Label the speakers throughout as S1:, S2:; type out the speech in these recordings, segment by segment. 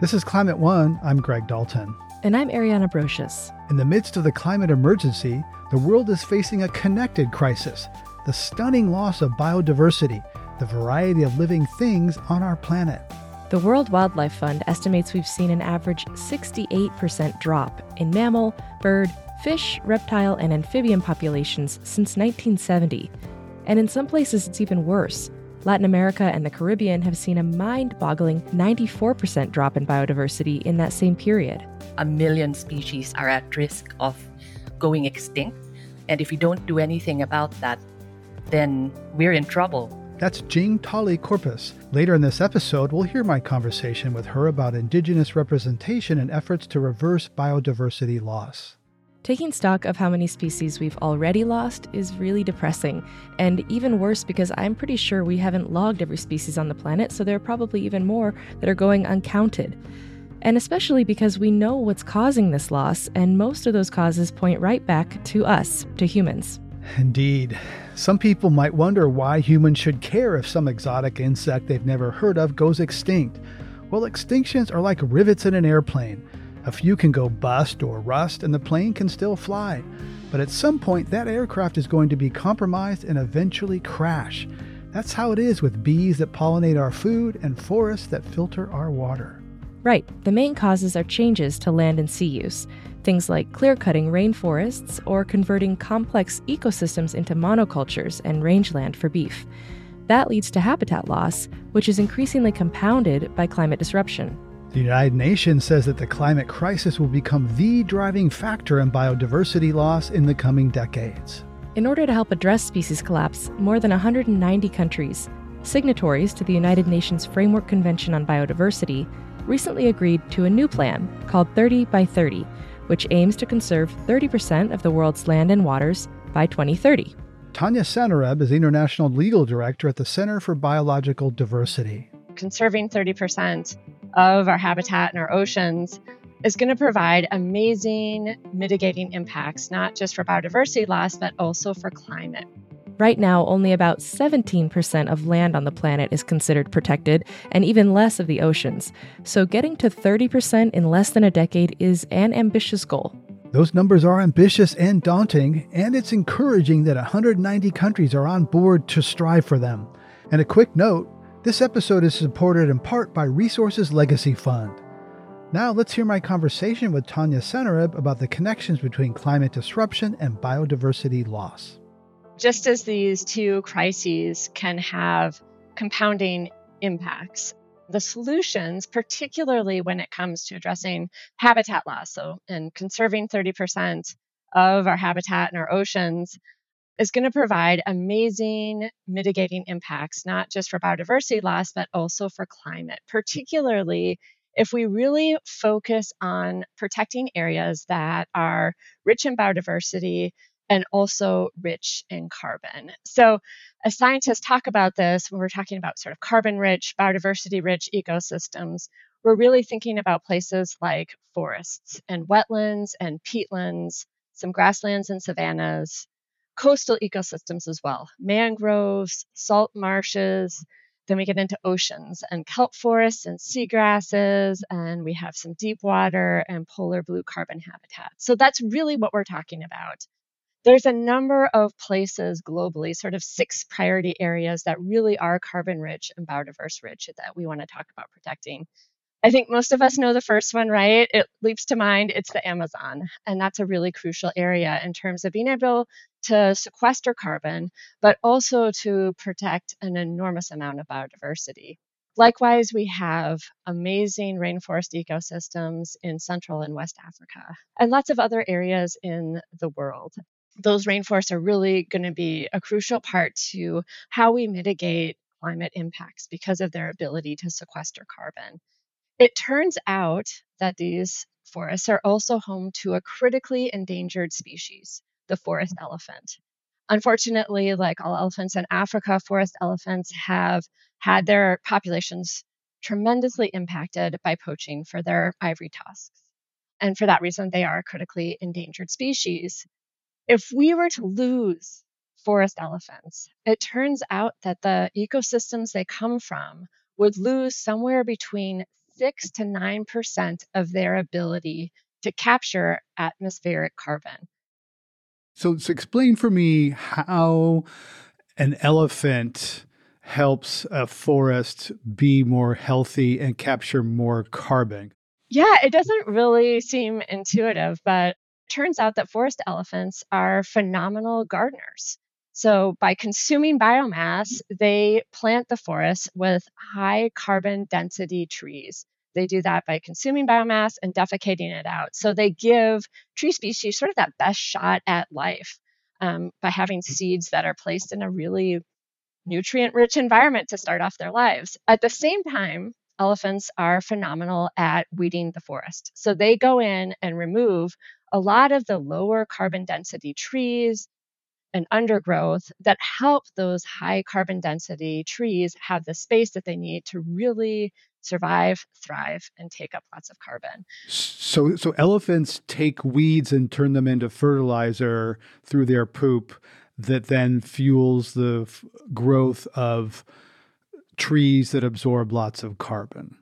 S1: This is Climate One. I'm Greg Dalton.
S2: And I'm Ariana Brocious.
S1: In the midst of the climate emergency, the world is facing a connected crisis the stunning loss of biodiversity, the variety of living things on our planet.
S2: The World Wildlife Fund estimates we've seen an average 68% drop in mammal, bird, fish, reptile, and amphibian populations since 1970. And in some places, it's even worse. Latin America and the Caribbean have seen a mind boggling 94% drop in biodiversity in that same period.
S3: A million species are at risk of going extinct. And if we don't do anything about that, then we're in trouble.
S1: That's Jing Tauli Corpuz. Later in this episode, we'll hear my conversation with her about Indigenous representation and efforts to reverse biodiversity loss.
S2: Taking stock of how many species we've already lost is really depressing, and even worse because I'm pretty sure we haven't logged every species on the planet, so there are probably even more that are going uncounted. And especially because we know what's causing this loss, and most of those causes point right back to us, to humans.
S1: Indeed. Some people might wonder why humans should care if some exotic insect they've never heard of goes extinct. Well, extinctions are like rivets in an airplane. A few can go bust or rust, and the plane can still fly. But at some point, that aircraft is going to be compromised and eventually crash. That's how it is with bees that pollinate our food and forests that filter our water.
S2: Right. The main causes are changes to land and sea use. Things like clear cutting rainforests or converting complex ecosystems into monocultures and rangeland for beef. That leads to habitat loss, which is increasingly compounded by climate disruption.
S1: The United Nations says that the climate crisis will become the driving factor in biodiversity loss in the coming decades.
S2: In order to help address species collapse, more than 190 countries, signatories to the United Nations Framework Convention on Biodiversity, recently agreed to a new plan called 30 by 30, which aims to conserve 30% of the world's land and waters by 2030.
S1: Tanya Sanerib is International Legal Director at the Center for Biological Diversity.
S4: Conserving 30% of our habitat and our oceans is going to provide amazing mitigating impacts, not just for biodiversity loss, but also for climate.
S2: Right now, only about 17% of land on the planet is considered protected, and even less of the oceans. So, getting to 30% in less than a decade is an ambitious goal.
S1: Those numbers are ambitious and daunting, and it's encouraging that 190 countries are on board to strive for them. And a quick note this episode is supported in part by Resources Legacy Fund. Now let's hear my conversation with Tanya Sanerib about the connections between climate disruption and biodiversity loss.
S4: Just as these two crises can have compounding impacts, the solutions, particularly when it comes to addressing habitat loss, so and conserving 30% of our habitat and our oceans, is going to provide amazing mitigating impacts, not just for biodiversity loss, but also for climate, particularly if we really focus on protecting areas that are rich in biodiversity and also rich in carbon. So, as scientists talk about this, when we're talking about sort of carbon rich, biodiversity rich ecosystems, we're really thinking about places like forests and wetlands and peatlands, some grasslands and savannas, coastal ecosystems as well mangroves, salt marshes. Then we get into oceans and kelp forests and seagrasses, and we have some deep water and polar blue carbon habitat. So that's really what we're talking about. There's a number of places globally, sort of six priority areas that really are carbon rich and biodiverse rich that we want to talk about protecting. I think most of us know the first one, right? It leaps to mind. It's the Amazon. And that's a really crucial area in terms of being able to sequester carbon, but also to protect an enormous amount of biodiversity. Likewise, we have amazing rainforest ecosystems in Central and West Africa, and lots of other areas in the world. Those rainforests are really going to be a crucial part to how we mitigate climate impacts because of their ability to sequester carbon. It turns out that these forests are also home to a critically endangered species, the forest elephant. Unfortunately, like all elephants in Africa, forest elephants have had their populations tremendously impacted by poaching for their ivory tusks. And for that reason, they are a critically endangered species. If we were to lose forest elephants, it turns out that the ecosystems they come from would lose somewhere between 6 to 9% of their ability to capture atmospheric carbon.
S1: So, so explain for me how an elephant helps a forest be more healthy and capture more carbon.
S4: Yeah, it doesn't really seem intuitive, but turns out that forest elephants are phenomenal gardeners. So, by consuming biomass, they plant the forest with high carbon density trees. They do that by consuming biomass and defecating it out. So, they give tree species sort of that best shot at life um, by having seeds that are placed in a really nutrient rich environment to start off their lives. At the same time, elephants are phenomenal at weeding the forest. So they go in and remove a lot of the lower carbon density trees and undergrowth that help those high carbon density trees have the space that they need to really survive, thrive, and take up lots of carbon.
S1: So, so elephants take weeds and turn them into fertilizer through their poop that then fuels the f- growth of trees that absorb lots of carbon.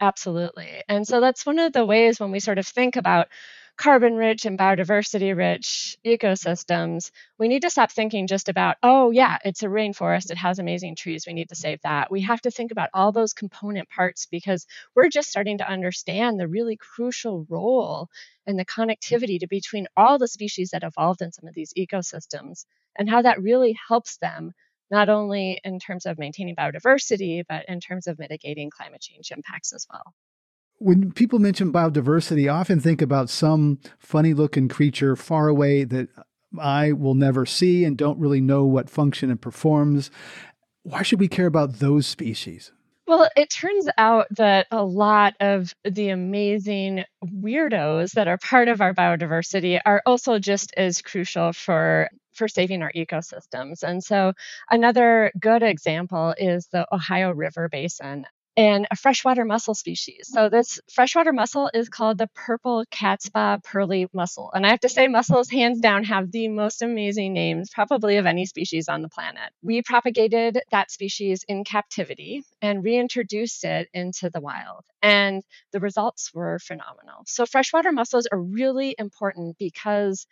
S4: Absolutely. And so that's one of the ways when we sort of think about carbon rich and biodiversity rich ecosystems, we need to stop thinking just about, oh, yeah, it's a rainforest. It has amazing trees. We need to save that. We have to think about all those component parts because we're just starting to understand the really crucial role and the connectivity to between all the species that evolved in some of these ecosystems and how that really helps them not only in terms of maintaining biodiversity, but in terms of mitigating climate change impacts as well.
S1: When people mention biodiversity, I often think about some funny looking creature far away that I will never see and don't really know what function it performs. Why should we care about those species?
S4: Well, it turns out that a lot of the amazing weirdos that are part of our biodiversity are also just as crucial for for saving our ecosystems. And so another good example is the Ohio River Basin and a freshwater mussel species. So this freshwater mussel is called the purple catspaw pearly mussel. And I have to say mussels hands down have the most amazing names probably of any species on the planet. We propagated that species in captivity and reintroduced it into the wild. And the results were phenomenal. So freshwater mussels are really important because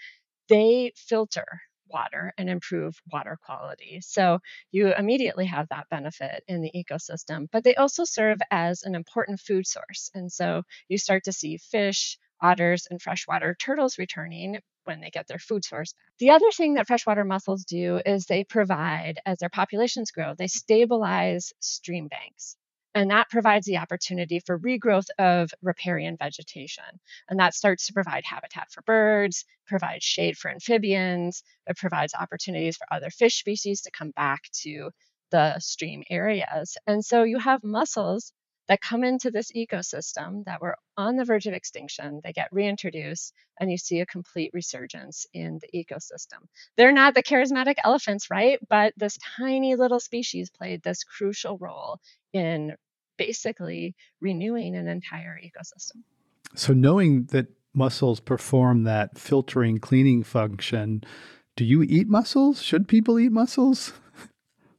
S4: they filter water and improve water quality. So you immediately have that benefit in the ecosystem, but they also serve as an important food source. And so you start to see fish, otters, and freshwater turtles returning when they get their food source back. The other thing that freshwater mussels do is they provide, as their populations grow, they stabilize stream banks. And that provides the opportunity for regrowth of riparian vegetation. And that starts to provide habitat for birds, provides shade for amphibians, it provides opportunities for other fish species to come back to the stream areas. And so you have mussels that come into this ecosystem that were on the verge of extinction, they get reintroduced, and you see a complete resurgence in the ecosystem. They're not the charismatic elephants, right? But this tiny little species played this crucial role in basically renewing an entire ecosystem.
S1: So, knowing that mussels perform that filtering cleaning function, do you eat mussels? Should people eat mussels?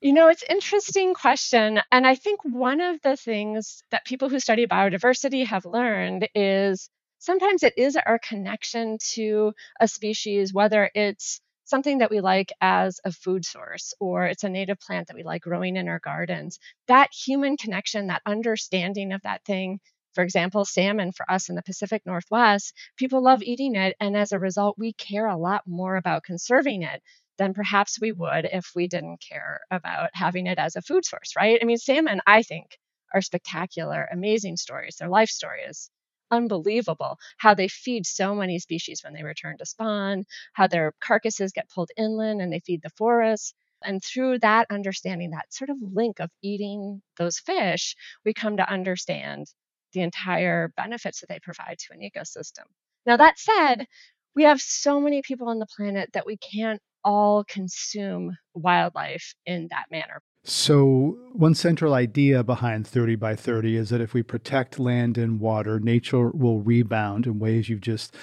S4: You know, it's interesting question. And I think one of the things that people who study biodiversity have learned is sometimes it is our connection to a species, whether it's something that we like as a food source or it's a native plant that we like growing in our gardens, that human connection, that understanding of that thing, for example, salmon for us in the Pacific Northwest, people love eating it. And as a result, we care a lot more about conserving it than perhaps we would if we didn't care about having it as a food source, right? I mean, salmon, I think, are spectacular, amazing stories. Their life story is unbelievable how they feed so many species when they return to spawn, how their carcasses get pulled inland and they feed the forests. And through that understanding, that sort of link of eating those fish, we come to understand the entire benefits that they provide to an ecosystem. Now, that said, we have so many people on the planet that we can't all consume wildlife in that manner.
S1: So, one central idea behind 30 by 30 is that if we protect land and water, nature will rebound in ways you've just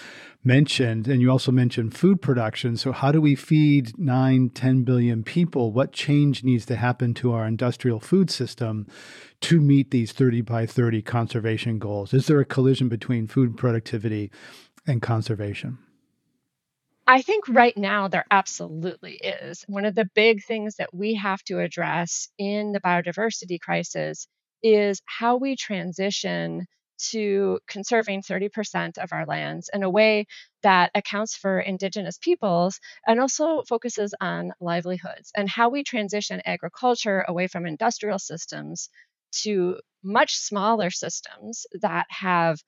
S1: mentioned. And you also mentioned food production. So, how do we feed 9, 10 billion people? What change needs to happen to our industrial food system to meet these 30 by 30 conservation goals? Is there a collision between food productivity and conservation?
S4: I think mm-hmm. right now there absolutely is. One of the big things that we have to address in the biodiversity crisis is how we transition to conserving 30% of our lands in a way that accounts for indigenous peoples and also focuses on livelihoods and how we transition agriculture away from industrial systems to much smaller systems that have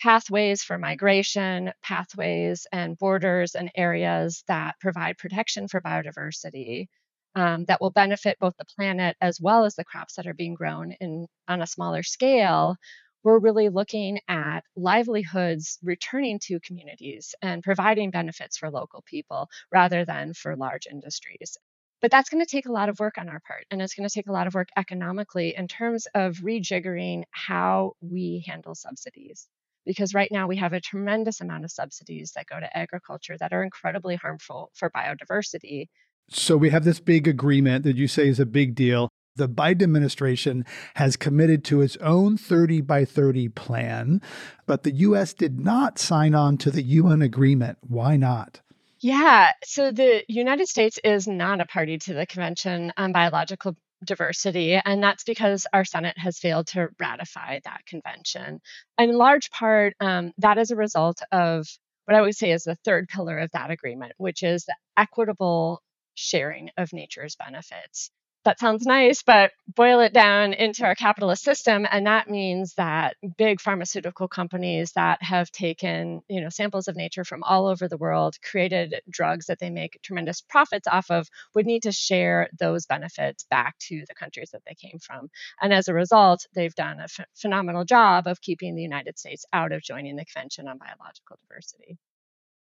S4: pathways for migration, pathways and borders and areas that provide protection for biodiversity um, that will benefit both the planet as well as the crops that are being grown in on a smaller scale. We're really looking at livelihoods returning to communities and providing benefits for local people rather than for large industries. But that's going to take a lot of work on our part, and it's going to take a lot of work economically in terms of rejiggering how we handle subsidies because right now we have a tremendous amount of subsidies that go to agriculture that are incredibly harmful for biodiversity.
S1: So we have this big agreement that you say is a big deal. The Biden administration has committed to its own 30 by 30 plan, but the US did not sign on to the UN agreement. Why not?
S4: Yeah, so the United States is not a party to the Convention on Biological diversity, and that's because our Senate has failed to ratify that convention. And in large part, um, that is a result of what I would say is the third pillar of that agreement, which is the equitable sharing of nature's benefits that sounds nice, but boil it down into our capitalist system, and that means that big pharmaceutical companies that have taken, you know, samples of nature from all over the world, created drugs that they make tremendous profits off of, would need to share those benefits back to the countries that they came from. And as a result, they've done a f- phenomenal job of keeping the United States out of joining the Convention on Biological Diversity.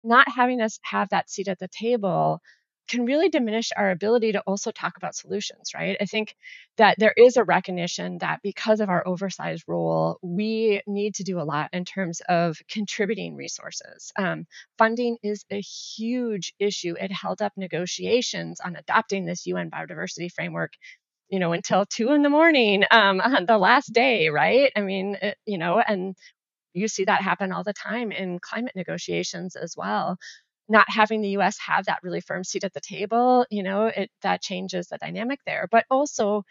S4: Not having us have that seat at the table can really diminish our ability to also talk about solutions, right? I think that there is a recognition that because of our oversized role, we need to do a lot in terms of contributing resources. Um, funding is a huge issue. It held up negotiations on adopting this UN biodiversity framework you know until two in the morning um, on the last day right i mean it, you know and you see that happen all the time in climate negotiations as well not having the US have that really firm seat at the table, you know, it that changes the dynamic there. But also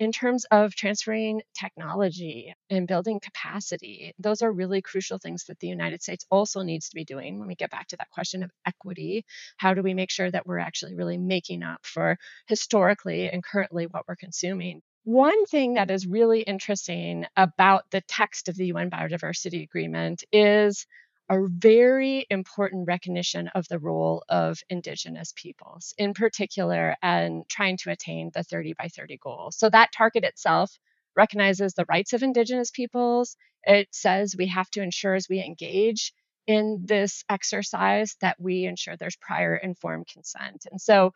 S4: in terms of transferring technology and building capacity, those are really crucial things that the United States also needs to be doing when we get back to that question of equity. How do we make sure that we're actually really making up for historically and currently what we're consuming? One thing that is really interesting about the text of the UN Biodiversity Agreement is a very important recognition of the role of Indigenous peoples, in particular, and trying to attain the 30 by 30 goal. So that target itself recognizes the rights of Indigenous peoples. It says we have to ensure as we engage in this exercise that we ensure there's prior informed consent. And so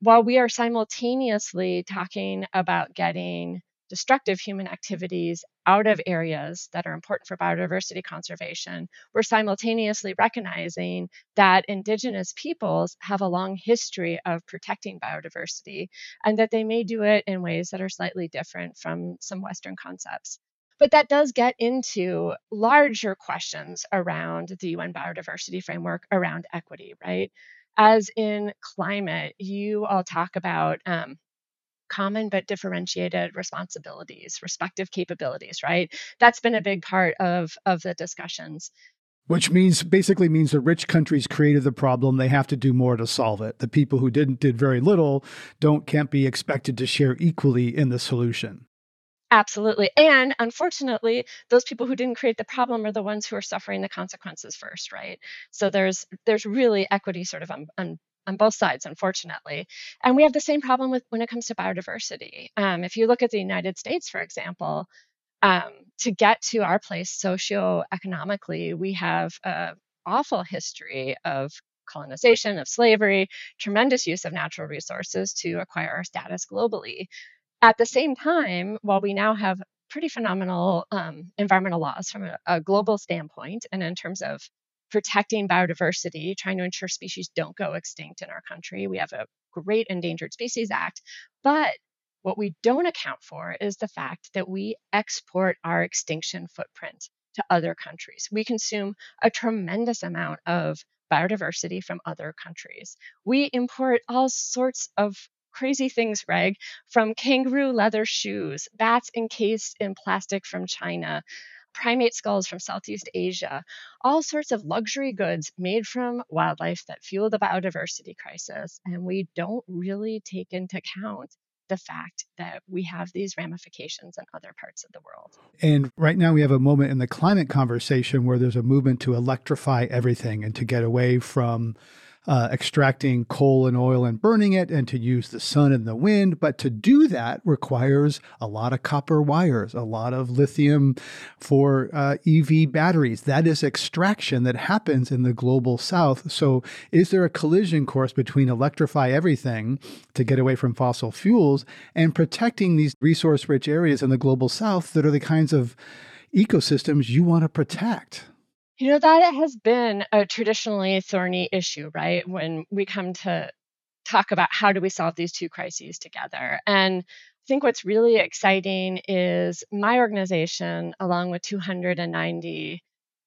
S4: while we are simultaneously talking about getting destructive human activities out of areas that are important for biodiversity conservation, we're simultaneously recognizing that Indigenous peoples have a long history of protecting biodiversity and that they may do it in ways that are slightly different from some Western concepts. But that does get into larger questions around the UN biodiversity framework around equity, right? As in climate, you all talk about um, common but differentiated responsibilities, respective capabilities, right? That's been a big part of, of the discussions.
S1: Which means basically means the rich countries created the problem. They have to do more to solve it. The people who didn't did very little don't can't be expected to share equally in the solution.
S4: Absolutely. And unfortunately, those people who didn't create the problem are the ones who are suffering the consequences first, right? So there's there's really equity sort of on, on on both sides, unfortunately. And we have the same problem with when it comes to biodiversity. Um, if you look at the United States, for example, um, to get to our place socioeconomically, we have an awful history of colonization, of slavery, tremendous use of natural resources to acquire our status globally. At the same time, while we now have pretty phenomenal um, environmental laws from a, a global standpoint, and in terms of protecting biodiversity, trying to ensure species don't go extinct in our country. We have a great Endangered Species Act. But what we don't account for is the fact that we export our extinction footprint to other countries. We consume a tremendous amount of biodiversity from other countries. We import all sorts of crazy things, Greg, from kangaroo leather shoes, bats encased in plastic from China, primate skulls from Southeast Asia, all sorts of luxury goods made from wildlife that fuel the biodiversity crisis. And we don't really take into account the fact that we have these ramifications in other parts of the world.
S1: And right now, we have a moment in the climate conversation where there's a movement to electrify everything and to get away from uh, extracting coal and oil and burning it and to use the sun and the wind. But to do that requires a lot of copper wires, a lot of lithium for uh, EV batteries. That is extraction that happens in the global south. So, is there a collision course between electrify everything to get away from fossil fuels and protecting these resource rich areas in the global south that are the kinds of ecosystems you want to protect?
S4: You know, that has been a traditionally thorny issue, right? When we come to talk about how do we solve these two crises together. And I think what's really exciting is my organization, along with 290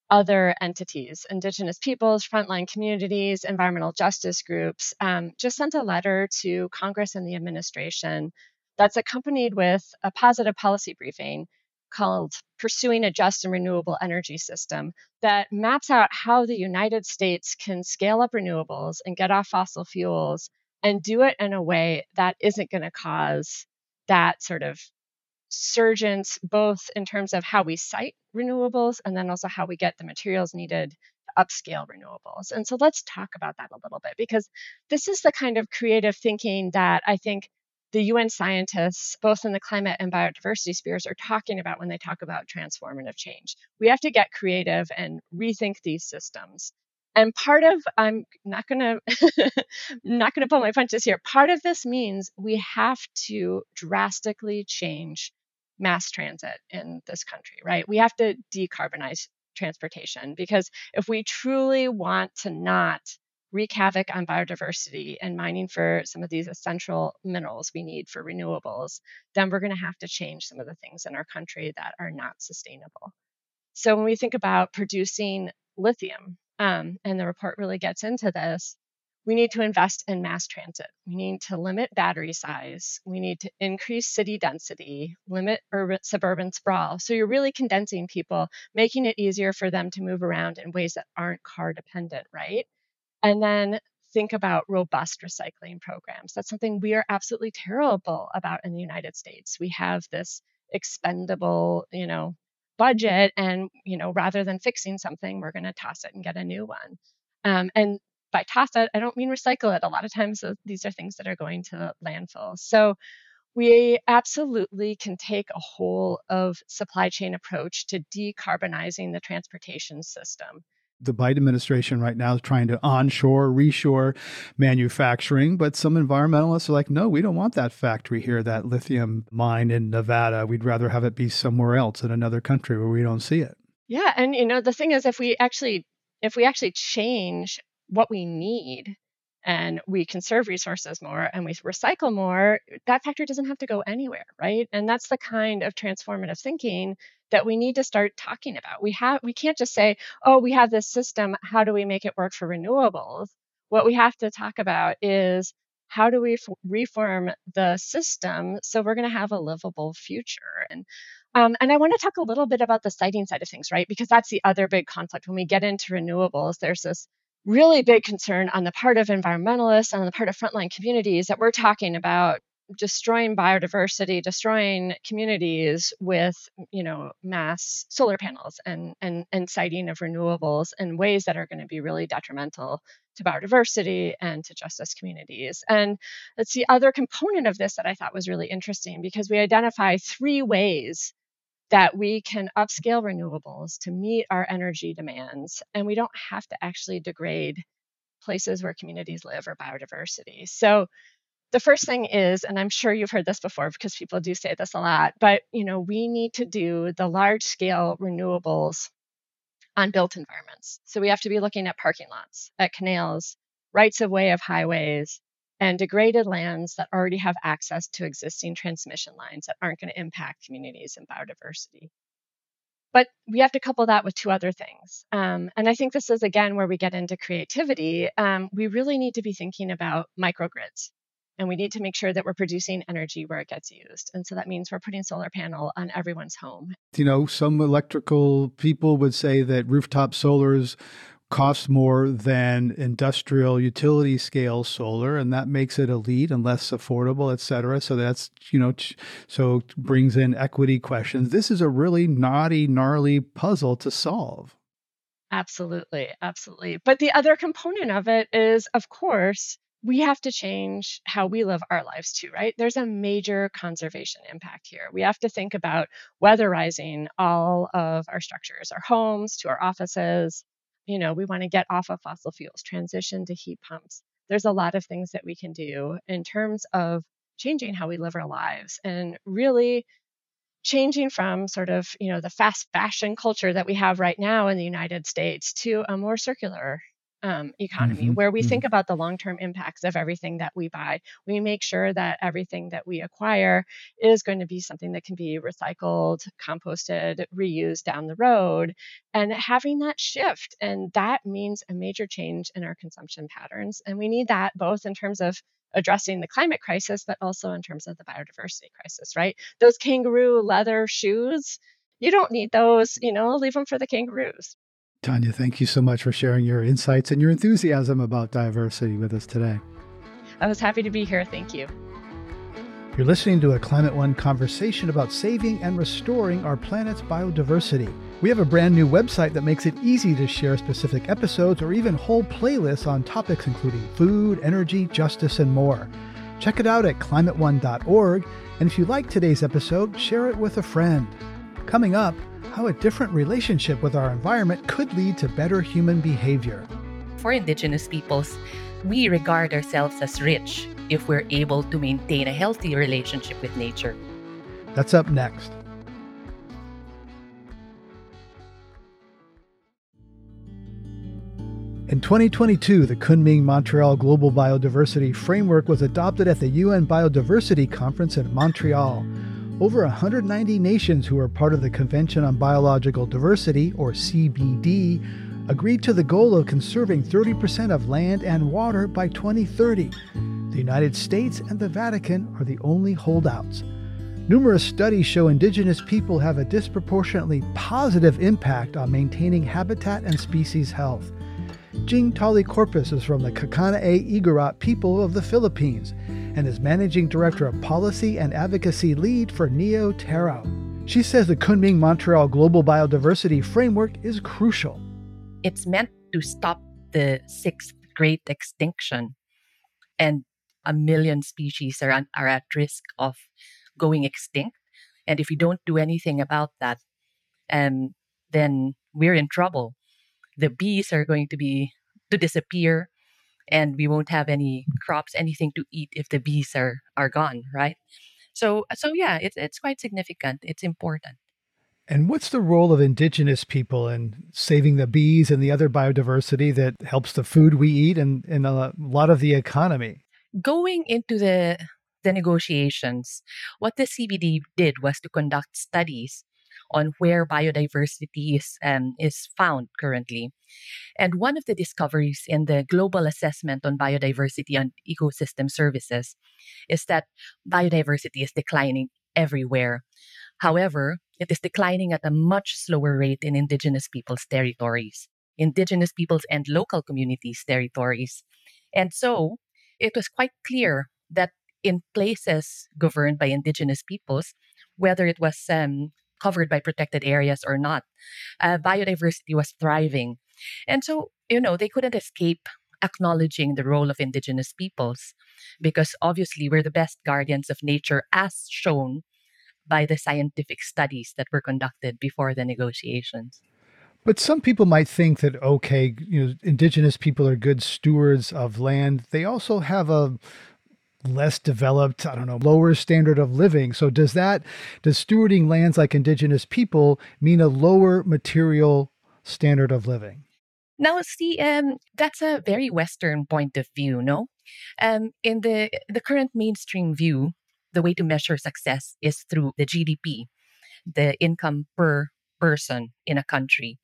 S4: other entities, Indigenous peoples, frontline communities, environmental justice groups, um, just sent a letter to Congress and the administration that's accompanied with a positive policy briefing called Pursuing a Just and Renewable Energy System that maps out how the United States can scale up renewables and get off fossil fuels and do it in a way that isn't going to cause that sort of surgence, both in terms of how we site renewables and then also how we get the materials needed to upscale renewables. And so let's talk about that a little bit because this is the kind of creative thinking that I think the UN scientists, both in the climate and biodiversity spheres, are talking about when they talk about transformative change. We have to get creative and rethink these systems. And part of I'm not gonna not gonna pull my punches here. Part of this means we have to drastically change mass transit in this country, right? We have to decarbonize transportation because if we truly want to not wreak havoc on biodiversity and mining for some of these essential minerals we need for renewables, then we're going to have to change some of the things in our country that are not sustainable. So when we think about producing lithium, um, and the report really gets into this, we need to invest in mass transit. We need to limit battery size. We need to increase city density, limit urban suburban sprawl. So you're really condensing people, making it easier for them to move around in ways that aren't car dependent, right? And then think about robust recycling programs. That's something we are absolutely terrible about in the United States. We have this expendable, you know, budget, and you know, rather than fixing something, we're going to toss it and get a new one. Um, and by toss it, I don't mean recycle it. A lot of times, uh, these are things that are going to landfill. So we absolutely can take a whole of supply chain approach to decarbonizing the transportation system
S1: the Biden administration right now is trying to onshore, reshore manufacturing, but some environmentalists are like, no, we don't want that factory here, that lithium mine in Nevada. We'd rather have it be somewhere else in another country where we don't see it.
S4: Yeah, and you know the thing is, if we actually if we actually change what we need and we conserve resources more and we recycle more, that factory doesn't have to go anywhere, right? And that's the kind of transformative thinking that we need to start talking about. We have we can't just say, "Oh, we have this system, how do we make it work for renewables?" What we have to talk about is how do we reform the system so we're going to have a livable future and um, and I want to talk a little bit about the siting side of things, right? Because that's the other big conflict. When we get into renewables, there's this really big concern on the part of environmentalists and on the part of frontline communities that we're talking about destroying biodiversity, destroying communities with, you know, mass solar panels and and and siting of renewables in ways that are going to be really detrimental to biodiversity and to justice communities. And that's the other component of this that I thought was really interesting because we identify three ways that we can upscale renewables to meet our energy demands and we don't have to actually degrade places where communities live or biodiversity. So the first thing is and i'm sure you've heard this before because people do say this a lot but you know we need to do the large scale renewables on built environments so we have to be looking at parking lots at canals rights of way of highways and degraded lands that already have access to existing transmission lines that aren't going to impact communities and biodiversity but we have to couple that with two other things. Um, and I think this is again where we get into creativity. Um, we really need to be thinking about microgrids and we need to make sure that we're producing energy where it gets used. And so that means we're putting solar panel on everyone's home.
S1: You know, some electrical people would say that rooftop solars cost more than industrial utility scale solar and that makes it elite and less affordable et cetera. So that's you know so brings in equity questions. This is a really naughty gnarly puzzle to solve.
S4: Absolutely. Absolutely. But the other component of it is of course we have to change how we live our lives too, right? There's a major conservation impact here. We have to think about weatherizing all of our structures, our homes to our offices. You know, we want to get off of fossil fuels, transition to heat pumps. There's a lot of things that we can do in terms of changing how we live our lives and really changing from sort of, you know, the fast fashion culture that we have right now in the United States to a more circular um, economy mm-hmm, where we mm-hmm. think about the long term impacts of everything that we buy. We make sure that everything that we acquire is going to be something that can be recycled, composted, reused down the road, and having that shift. And that means a major change in our consumption patterns. And we need that both in terms of addressing the climate crisis, but also in terms of the biodiversity crisis, right? Those kangaroo leather shoes, you don't need those, you know, leave them for the kangaroos.
S1: Tanya, thank you so much for sharing your insights and your enthusiasm about diversity with us today.
S4: I was happy to be here. Thank you.
S1: You're listening to a Climate One conversation about saving and restoring our planet's biodiversity. We have a brand new website that makes it easy to share specific episodes or even whole playlists on topics including food, energy, justice, and more. Check it out at climateone.org, and if you like today's episode, share it with a friend. Coming up, how a different relationship with our environment could lead to better human behavior.
S3: For Indigenous peoples, we regard ourselves as rich if we're able to maintain a healthy relationship with nature.
S1: That's up next. In 2022, the Kunming Montreal Global Biodiversity Framework was adopted at the UN Biodiversity Conference in Montreal. Over 190 nations who are part of the Convention on Biological Diversity, or CBD, agreed to the goal of conserving 30% of land and water by 2030. The United States and the Vatican are the only holdouts. Numerous studies show indigenous people have a disproportionately positive impact on maintaining habitat and species health. Jing Tauli Corpuz is from the Kankanaey Igorot people of the Philippines and is Managing Director of Policy and Advocacy Lead for Nia Tero. She says the Kunming Montreal Global Biodiversity Framework is crucial.
S3: It's meant to stop the sixth great extinction, and a million species are, are at risk of going extinct. And if we don't do anything about that, um, then we're in trouble. The bees are going to be to disappear and we won't have any crops, anything to eat if the bees are are gone, right? So so yeah, it's it's quite significant. It's important.
S1: And what's the role of indigenous people in saving the bees and the other biodiversity that helps the food we eat and, and a lot of the economy?
S3: Going into the the negotiations, what the CBD did was to conduct studies on where biodiversity is, um, is found currently. And one of the discoveries in the global assessment on biodiversity and ecosystem services is that biodiversity is declining everywhere. However, it is declining at a much slower rate in indigenous peoples' territories, indigenous peoples and local communities' territories. And so it was quite clear that in places governed by indigenous peoples, whether it was um, covered by protected areas or not, uh, biodiversity was thriving. And so, you know, they couldn't escape acknowledging the role of indigenous peoples because obviously we're the best guardians of nature as shown by the scientific studies that were conducted before the negotiations.
S1: But some people might think that okay, you know, indigenous people are good stewards of land. They also have a less developed, I don't know, lower standard of living. So does that does stewarding lands like indigenous people mean a lower material standard of living?
S3: Now, see, um, that's a very Western point of view, no? Um, in the the current mainstream view, the way to measure success is through the GDP, the income per person in a country.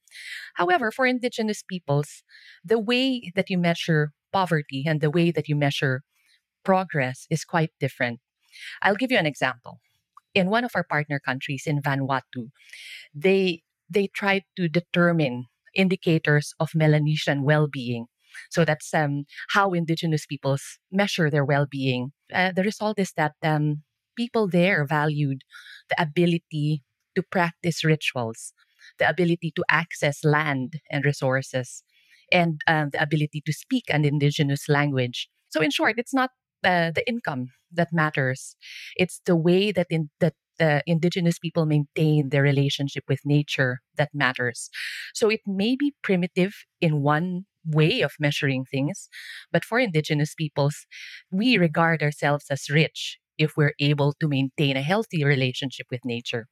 S3: However, for indigenous peoples, the way that you measure poverty and the way that you measure progress is quite different. I'll give you an example. In one of our partner countries in Vanuatu, they they tried to determine indicators of Melanesian well-being. So that's um, how indigenous peoples measure their well-being. Uh, the result is that um, people there valued the ability to practice rituals, the ability to access land and resources, and um, the ability to speak an indigenous language. So, in short, it's not uh, the income that matters; it's the way that in, that the indigenous people maintain their relationship with nature that matters. So, it may be primitive in one way of measuring things, but for indigenous peoples, we regard ourselves as rich if we're able to maintain a healthy relationship with nature.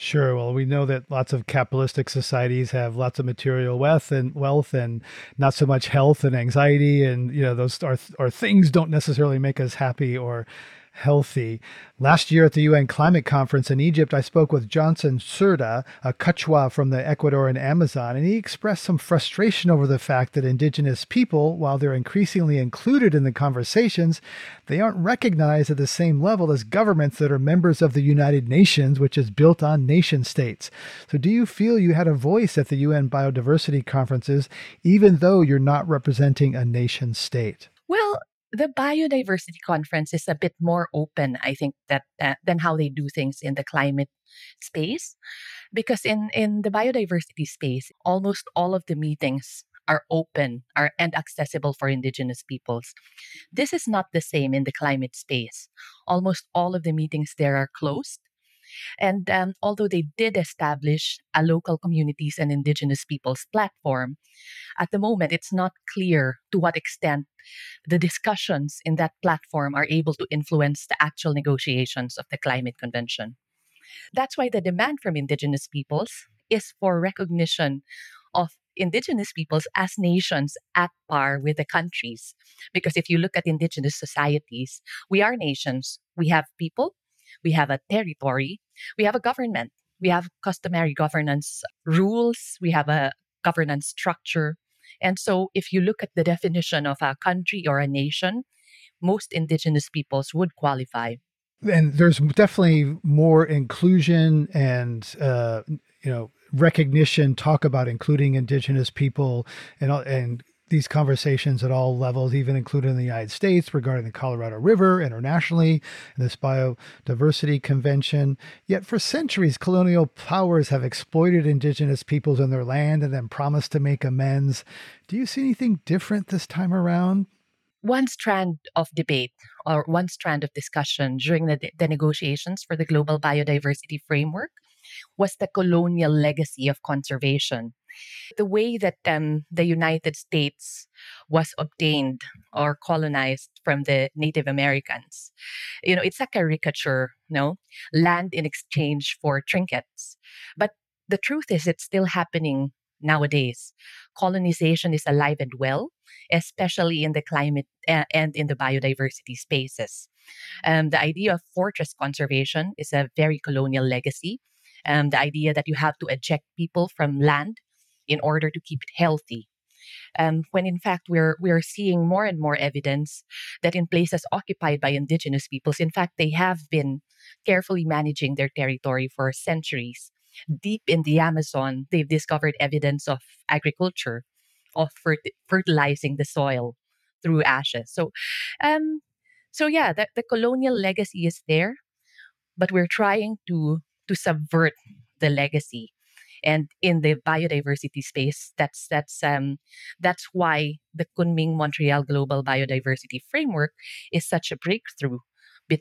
S1: Sure. Well, we know that lots of capitalistic societies have lots of material wealth and wealth and not so much health and anxiety and you know those are or things don't necessarily make us happy or healthy. Last year at the UN Climate Conference in Egypt, I spoke with Johnson Cerda, a Quechua from the Ecuadorian Amazon, and he expressed some frustration over the fact that indigenous people, while they're increasingly included in the conversations, they aren't recognized at the same level as governments that are members of the United Nations, which is built on nation states. So, do you feel you had a voice at the UN biodiversity conferences, even though you're not representing a nation state?
S3: Well, the biodiversity conference is a bit more open i think that than how they do things in the climate space because in in the biodiversity space almost all of the meetings are open are and accessible for indigenous peoples. This is not the same in the climate space. Almost all of the meetings there are closed and um, although they did establish a local communities and indigenous peoples platform, at the moment it's not clear to what extent the discussions in that platform are able to influence the actual negotiations of the climate convention. That's why the demand from indigenous peoples is for recognition of indigenous peoples as nations at par with the countries. Because if you look at indigenous societies, we are nations. We have people, we have a territory, we have a government, we have customary governance rules, we have a governance structure. And so, if you look at the definition of a country or a nation, most indigenous peoples would qualify.
S1: And there's definitely more inclusion and, uh, you know, recognition, talk about including indigenous people and, and these conversations at all levels, even included in the United States regarding the Colorado River internationally and this biodiversity convention. Yet for centuries, colonial powers have exploited indigenous peoples and their land and then promised to make amends. Do you see anything different this time around?
S3: One strand of debate or one strand of discussion during the, the negotiations for the Global Biodiversity Framework was the colonial legacy of conservation the way that um, the United States was obtained or colonized from the Native Americans. You know, it's a caricature, no? Land in exchange for trinkets. But the truth is, it's still happening nowadays. Colonization is alive and well, especially in the climate and in the biodiversity spaces. Um, the idea of fortress conservation is a very colonial legacy. Um, the idea that you have to eject people from land in order to keep it healthy. Um, when in fact we're we're seeing more and more evidence that in places occupied by indigenous peoples, in fact they have been carefully managing their territory for centuries. Deep in the Amazon, they've discovered evidence of agriculture, of fert- fertilizing the soil through ashes. So, um, so yeah, the, the colonial legacy is there, but we're trying to to subvert the legacy and in the biodiversity space that's that's um that's why the kunming montreal global biodiversity framework is such a breakthrough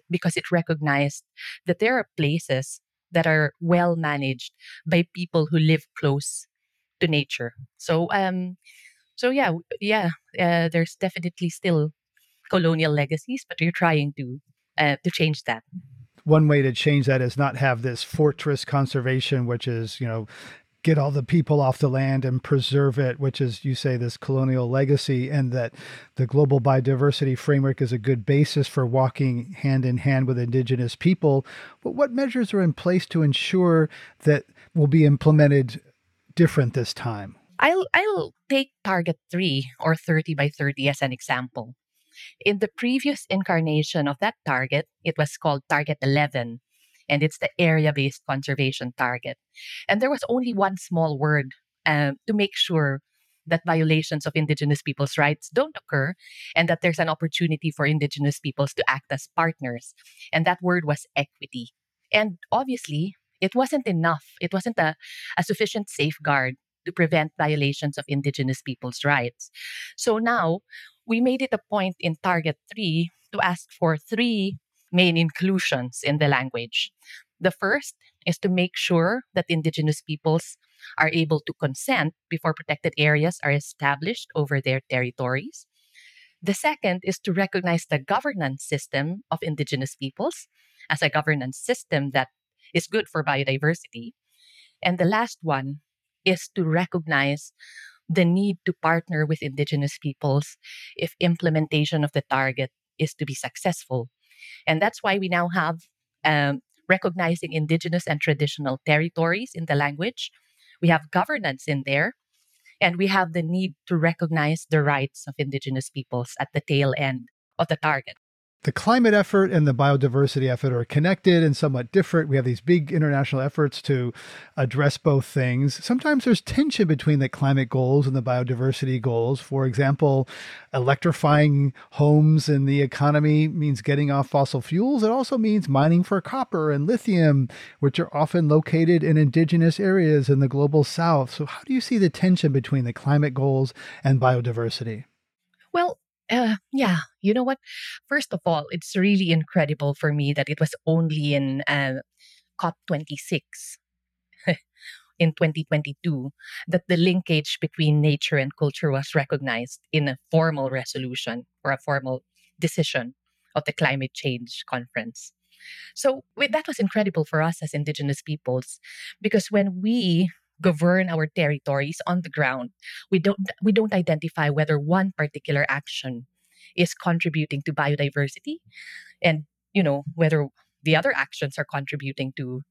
S3: because it recognized that there are places that are well managed by people who live close to nature. So um so yeah yeah uh, there's definitely still colonial legacies, but we're trying to uh, to change that
S1: one way to change that is not have this fortress conservation, which is, you know, get all the people off the land and preserve it, which is, you say, this colonial legacy, and that the global biodiversity framework is a good basis for walking hand in hand with indigenous people. But what measures are in place to ensure that will be implemented different this time?
S3: I'll I'll take target 3 or 30 by 30 as an example. In the previous incarnation of that target, it was called target 11 and it's the area based conservation target. And there was only one small word um, to make sure that violations of Indigenous peoples' rights don't occur and that there's an opportunity for Indigenous peoples to act as partners. And that word was equity. And obviously, it wasn't enough, it wasn't a, a sufficient safeguard to prevent violations of Indigenous peoples' rights. So now we made it a point in Target 3 to ask for three main inclusions in the language. The first is to make sure that Indigenous peoples are able to consent before protected areas are established over their territories. The second is to recognize the governance system of Indigenous peoples as a governance system that is good for biodiversity. And the last one is to recognize the need to partner with Indigenous peoples if implementation of the target is to be successful. And that's why we now have um, recognizing indigenous and traditional territories in the language. We have governance in there, and we have the need to recognize the rights of indigenous peoples at the tail end of the target
S1: the climate effort and the biodiversity effort are connected and somewhat different. We have these big international efforts to address both things. Sometimes there's tension between the climate goals and the biodiversity goals. For example, electrifying homes and the economy means getting off fossil fuels. It also means mining for copper and lithium, which are often located in indigenous areas in the global south. So, how do you see the tension between the climate goals and biodiversity?
S3: Well, uh, yeah, you know what? First of all, it's really incredible for me that it was only in uh, COP26 in 2022 that the linkage between nature and culture was recognized in a formal resolution or a formal decision of the climate change conference. So that was incredible for us as Indigenous peoples because when we govern our territories on the ground we don't we don't identify whether one particular action is contributing to biodiversity and you know whether the other actions are contributing to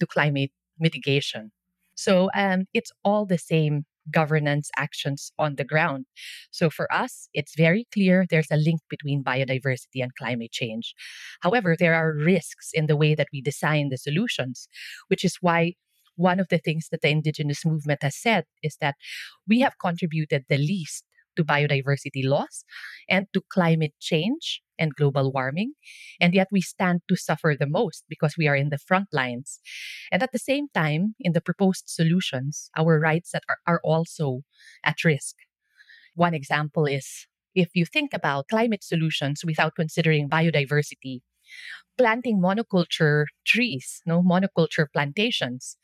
S3: to climate mitigation so um, it's all the same governance actions on the ground. So for us, it's very clear there's a link between biodiversity and climate change. However, there are risks in the way that we design the solutions, which is why one of the things that the indigenous movement has said is that we have contributed the least to biodiversity loss and to climate change and global warming. And yet we stand to suffer the most because we are in the front lines. And at the same time, in the proposed solutions, our rights are, are also at risk. One example is if you think about climate solutions without considering biodiversity, planting monoculture trees, no monoculture plantations,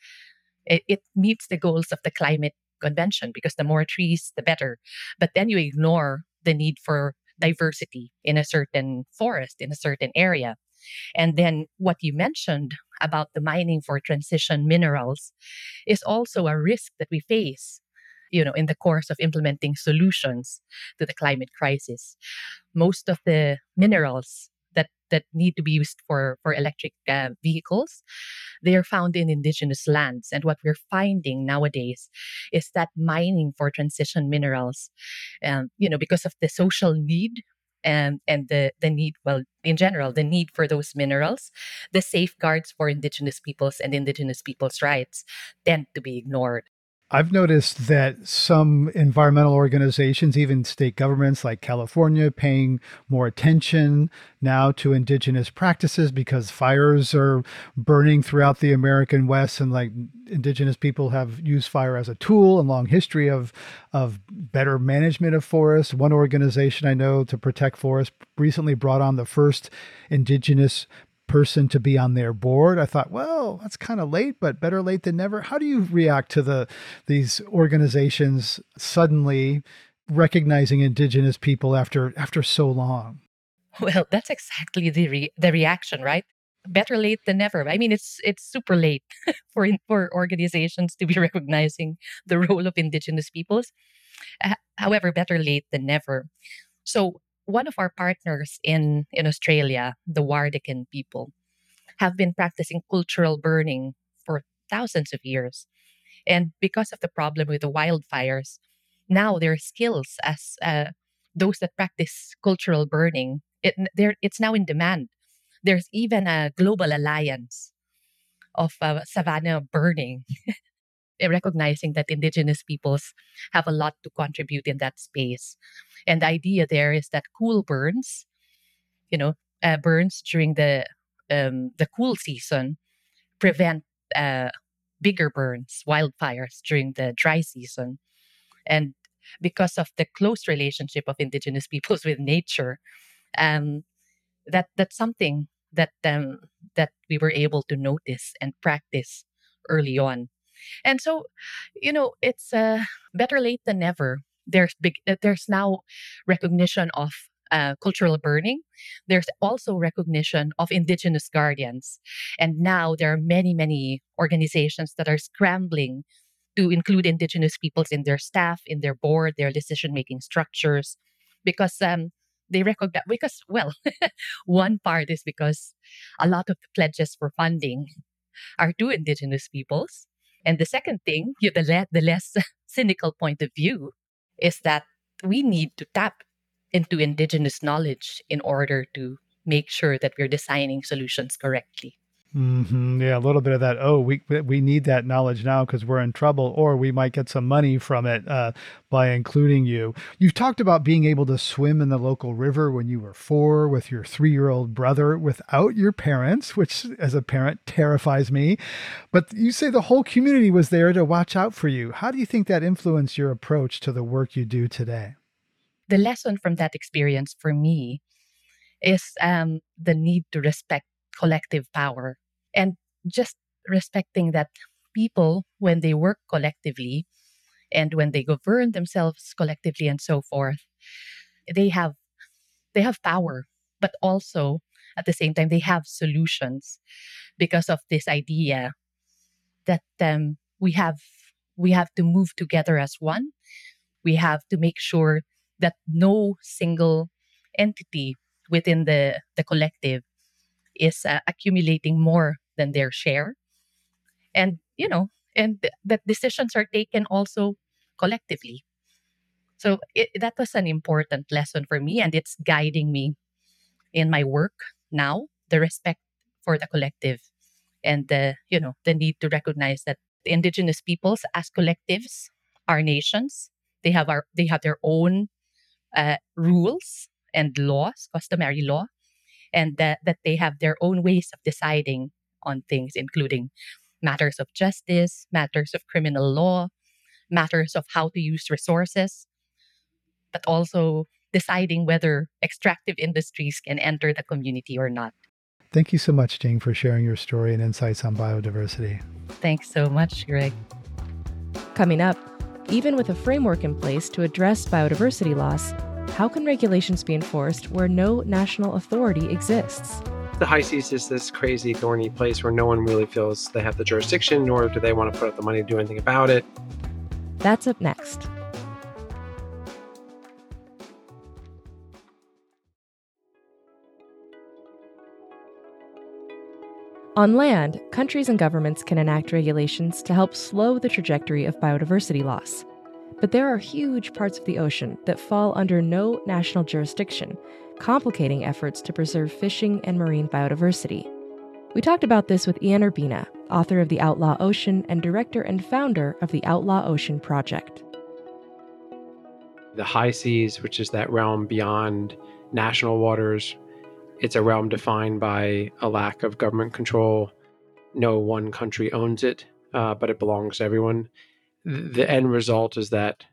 S3: it, it meets the goals of the climate convention because the more trees, the better. But then you ignore the need for diversity in a certain forest, in a certain area. And then what you mentioned about the mining for transition minerals is also a risk that we face you know in the course of implementing solutions to the climate crisis most of the minerals that that need to be used for for electric uh, vehicles they are found in indigenous lands. And what we're finding nowadays is that mining for transition minerals um, you know because of the social need and and the the need well in general the need for those minerals the safeguards for indigenous peoples and indigenous peoples rights tend to be ignored
S1: I've noticed that some environmental organizations, even state governments like California, paying more attention now to indigenous practices because fires are burning throughout the American West, and like indigenous people have used fire as a tool and long history of of better management of forests. One organization I know to protect forests recently brought on the first indigenous person to be on their board. I thought, well, that's kind of late, but better late than never. How do you react to the these organizations suddenly recognizing indigenous people after after so long?
S3: Well, that's exactly the re- the reaction, right? Better late than never. I mean, it's it's super late for for organizations to be recognizing the role of indigenous peoples. Uh, however, better late than never. So, one of our partners in in Australia, the Warddeken people, have been practicing cultural burning for thousands of years, and because of the problem with the wildfires, now their skills as uh, those that practice cultural burning it, it's now in demand. There's even a global alliance of uh, savanna burning, recognizing that indigenous peoples have a lot to contribute in that space. And the idea there is that cool burns, you know, uh, burns during the um, the cool season prevent uh, bigger burns, wildfires during the dry season. And because of the close relationship of indigenous peoples with nature, um, that that's something that um, that we were able to notice and practice early on. And so, you know, it's uh, better late than never. There's big. Uh, there's now recognition of uh, cultural burning. There's also recognition of indigenous guardians, and now there are many, many organizations that are scrambling to include indigenous peoples in their staff, in their board, their decision-making structures, because um, they recognize because well one part is because a lot of the pledges for funding are to indigenous peoples and the second thing the, le- the less cynical point of view is that we need to tap into indigenous knowledge in order to make sure that we're designing solutions correctly
S1: Mm-hmm. Yeah, a little bit of that. Oh, we we need that knowledge now because we're in trouble, or we might get some money from it uh, by including you. You've talked about being able to swim in the local river when you were four with your three-year-old brother without your parents, which, as a parent, terrifies me. But you say the whole community was there to watch out for you. How do you think that influenced your approach to the work you do today?
S3: The lesson from that experience for me is um, the need to respect collective power and just respecting that people when they work collectively and when they govern themselves collectively and so forth they have they have power but also at the same time they have solutions because of this idea that um, we have we have to move together as one. We have to make sure that no single entity within the the collective is uh, accumulating more than their share. And you know and th- that decisions are taken also collectively. So it, that was an important lesson for me and it's guiding me in my work now the respect for the collective and the you know the need to recognize that the indigenous peoples as collectives are nations. They have our they have their own uh, rules and laws customary law and that, that they have their own ways of deciding on things, including matters of justice, matters of criminal law, matters of how to use resources, but also deciding whether extractive industries can enter the community or not.
S1: Thank you so much, Jing, for sharing your story and insights on biodiversity.
S3: Thanks so much, Greg.
S2: Coming up, even with a framework in place to address biodiversity loss, how can regulations be enforced where no national authority exists?
S5: The high seas is this crazy, thorny place where no one really feels they have the jurisdiction, nor do they want to put up the money to do anything about it.
S2: That's up next. On land, countries and governments can enact regulations to help slow the trajectory of biodiversity loss. But there are huge parts of the ocean that fall under no national jurisdiction, complicating efforts to preserve fishing and marine biodiversity. We talked about this with Ian Urbina, author of The Outlaw Ocean and director and founder of the Outlaw Ocean Project.
S5: The high seas, which is that realm beyond national waters, it's a realm defined by a lack of government control. No one country owns it, uh, but it belongs to everyone the end result is that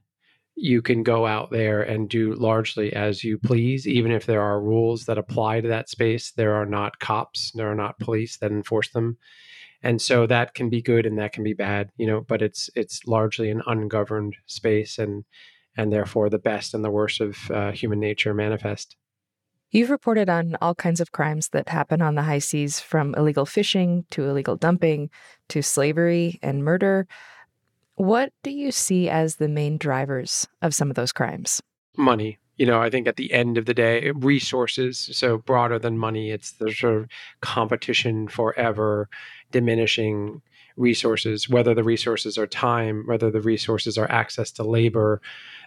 S5: you can go out there and do largely as you please, even if there are rules that apply to that space. There are not cops, there are not police that enforce them. And so that can be good and that can be bad, you know, but it's it's largely an ungoverned space and and therefore the best and the worst of uh, human nature manifest.
S2: You've reported on all kinds of crimes that happen on the high seas, from illegal fishing to illegal dumping to slavery and murder. What do you see as the main drivers of some of those crimes?
S5: Money. You know, I think at the end of the day, eh, resources, so broader than money, it's the sort of competition for ever diminishing resources, whether the resources are time, whether the resources are access to labor,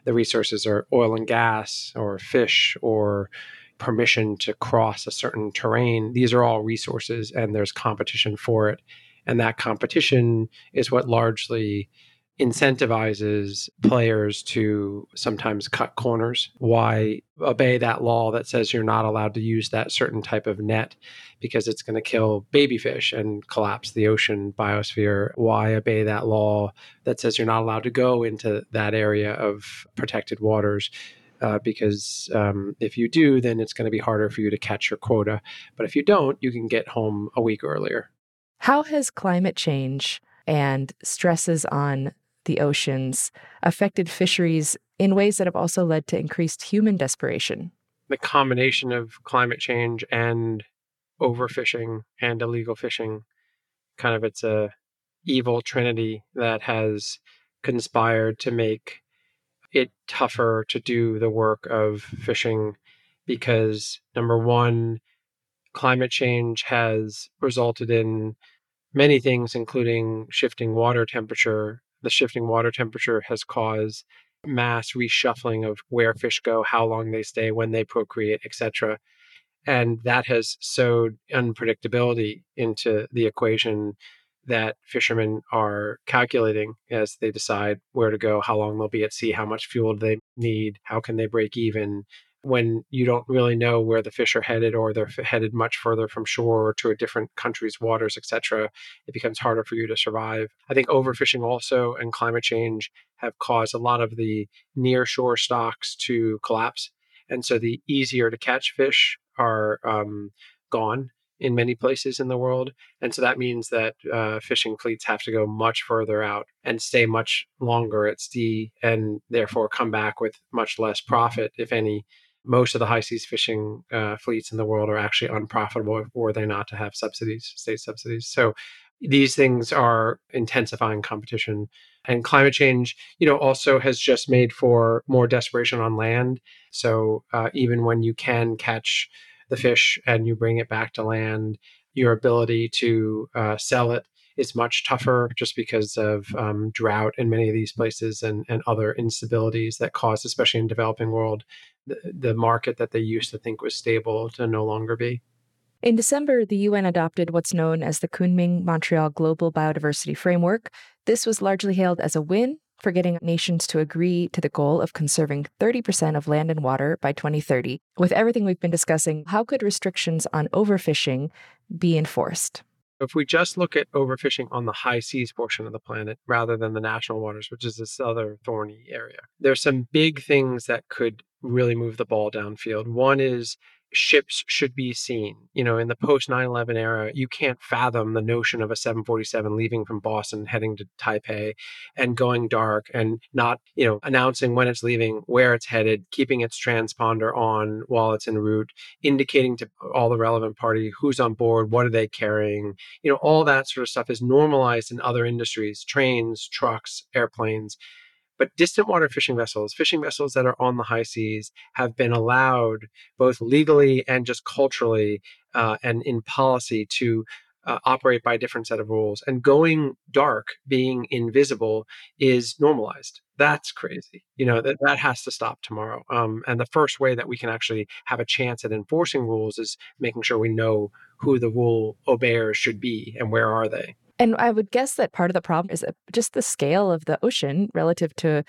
S5: the resources are oil and gas or fish or permission to cross a certain terrain. These are all resources and there's competition for it. And that competition is what largely incentivizes players to sometimes cut corners. Why obey that law that says you're not allowed to use that certain type of net because it's going to kill baby fish and collapse the ocean biosphere? Why obey that law that says you're not allowed to go into that area of protected waters? Uh, because um, if you do, then it's going to be harder for you to catch your quota. But if you don't, you can get home a week earlier.
S2: How has climate change and stresses on the oceans affected fisheries in ways that have also led to increased human desperation?
S5: The combination of climate change and overfishing and illegal fishing kind of it's a evil trinity that has conspired to make it tougher to do the work of fishing because number one, climate change has resulted in many things, including shifting water temperature. The shifting water temperature has caused mass reshuffling of where fish go, how long they stay, when they procreate, etc. And that has sowed unpredictability into the equation that fishermen are calculating as they decide where to go, how long they'll be at sea, how much fuel do they need, how can they break even. When you don't really know where the fish are headed, or they're headed much further from shore or to a different country's waters, etc., it becomes harder for you to survive. I think overfishing also and climate change have caused a lot of the near shore stocks to collapse, and so the easier to catch fish are um, gone in many places in the world. And so that means that uh, fishing fleets have to go much further out and stay much longer at sea and therefore come back with much less profit, if any. Most of the high seas fishing uh, fleets in the world are actually unprofitable were they not to have subsidies, state subsidies. So these things are intensifying competition and climate change you know also has just made for more desperation on land so uh, even when you can catch the fish and you bring it back to land, your ability to uh, sell it is much tougher just because of um, drought in many of these places and, and other instabilities that cause, especially in developing world, the, the market that they used to think was stable to no longer be.
S2: In December, the UN adopted what's known as the Kunming Montreal Global Biodiversity Framework. This was largely hailed as a win for getting nations to agree to the goal of conserving 30% of land and water by 2030. With everything we've been discussing, how could restrictions on overfishing be enforced?
S5: If we just look at overfishing on the high seas portion of the planet rather than the national waters, which is this other thorny area, there's some big things that could really move the ball downfield. One is ships should be seen. You know, in the post 9 11 era, you can't fathom the notion of a 747 leaving from Boston, heading to Taipei, and going dark and not, you know, announcing when it's leaving, where it's headed, keeping its transponder on while it's en route, indicating to all the relevant party who's on board, what are they carrying. You know, all that sort of stuff is normalized in other industries trains, trucks, airplanes. But distant water fishing vessels, fishing vessels that are on the high seas, have been allowed both legally and just culturally uh, and in policy to uh, operate by a different set of rules. And going dark, being invisible, is normalized. That's crazy. You know, that, that has to stop tomorrow. Um, and the first way that we can actually have a chance at enforcing rules is making sure we know who the rule obeyers should be and where are they.
S2: And I would guess that part of the problem is just the scale of the ocean relative to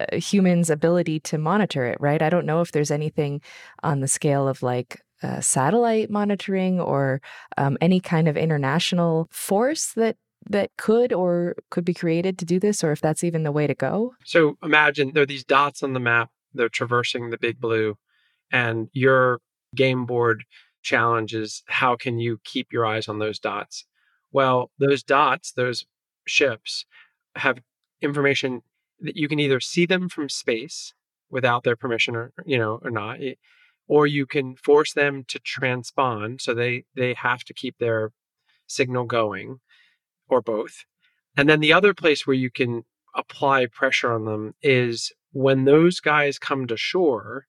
S2: uh, humans' ability to monitor it, right? I don't know if there's anything on the scale of like uh, satellite monitoring or um, any kind of international force that that could or could be created to do this, or if that's even the way to go?
S5: So imagine there are these dots on the map, they're traversing the big blue, and your game board challenge is how can you keep your eyes on those dots? Well, those dots, those ships, have information that you can either see them from space without their permission or you know or not eh, or you can force them to transpond so they they have to keep their signal going or both. And then the other place where you can apply pressure on them is when those guys come to shore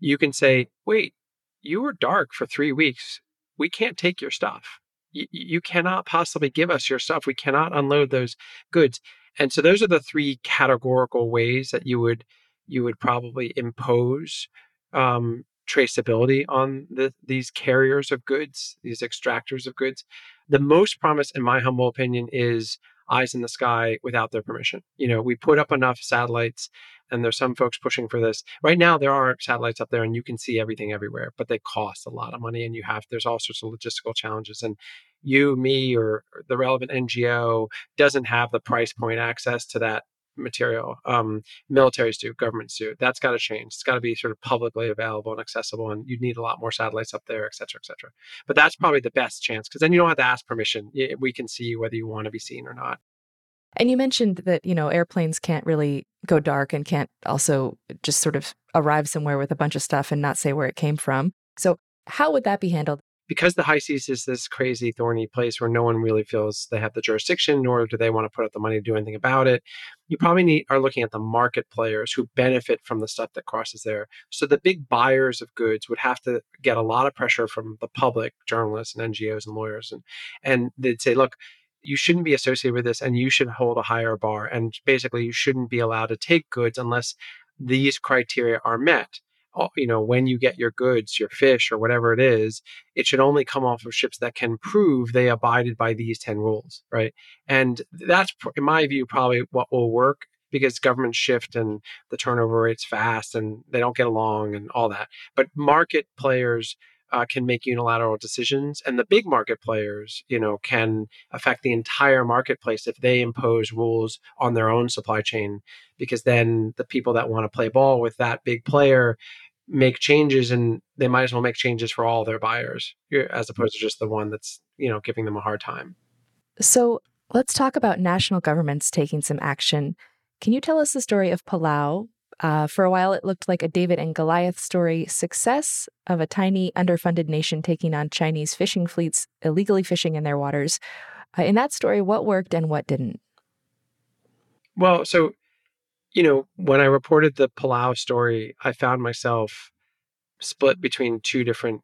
S5: you can say wait you were dark for 3 weeks. We can't take your stuff you, cannot possibly give us your stuff we cannot unload those goods and so those are the three categorical ways that you would you would probably impose um, traceability on the, these carriers of goods, these extractors of goods. The most promise, in my humble opinion, is eyes in the sky without their permission. You know, we put up enough satellites, and there's some folks pushing for this. Right now, there are satellites up there, and you can see everything everywhere, but they cost a lot of money, and you have there's all sorts of logistical challenges. And you, me, or the relevant NGO doesn't have the price point access to that material. Um, militaries do, governments do. That's got to change. It's got to be sort of publicly available and accessible, and you need a lot more satellites up there, et cetera, et cetera. But that's probably the best chance because then you don't have to ask permission. We can see whether you want to be seen or not.
S2: And you mentioned that you know airplanes can't really go dark and can't also just sort of arrive somewhere with a bunch of stuff and not say where it came from. So how would that be handled?
S5: because the high seas is this crazy thorny place where no one really feels they have the jurisdiction nor do they want to put up the money to do anything about it you mm-hmm. probably need are looking at the market players who benefit from the stuff that crosses there so the big buyers of goods would have to get a lot of pressure from the public journalists and ngos and lawyers and and they'd say look you shouldn't be associated with this and you should hold a higher bar and basically you shouldn't be allowed to take goods unless these criteria are met you know, when you get your goods, your fish or whatever it is, it should only come off of ships that can prove they abided by these 10 rules, right? And that's, in my view, probably what will work because governments shift and the turnover rate's fast and they don't get along and all that. But market players uh, can make unilateral decisions, and the big market players, you know, can affect the entire marketplace if they impose rules on their own supply chain. Because then the people that want to play ball with that big player make changes, and they might as well make changes for all their buyers, as opposed to just the one that's you know giving them a hard time.
S2: So let's talk about national governments taking some action. Can you tell us the story of Palau uh, for a while, it looked like a David and Goliath story success of a tiny, underfunded nation taking on Chinese fishing fleets, illegally fishing in their waters. Uh, in that story, what worked and what didn't?
S5: Well, so, you know, when I reported the Palau story, I found myself split between two different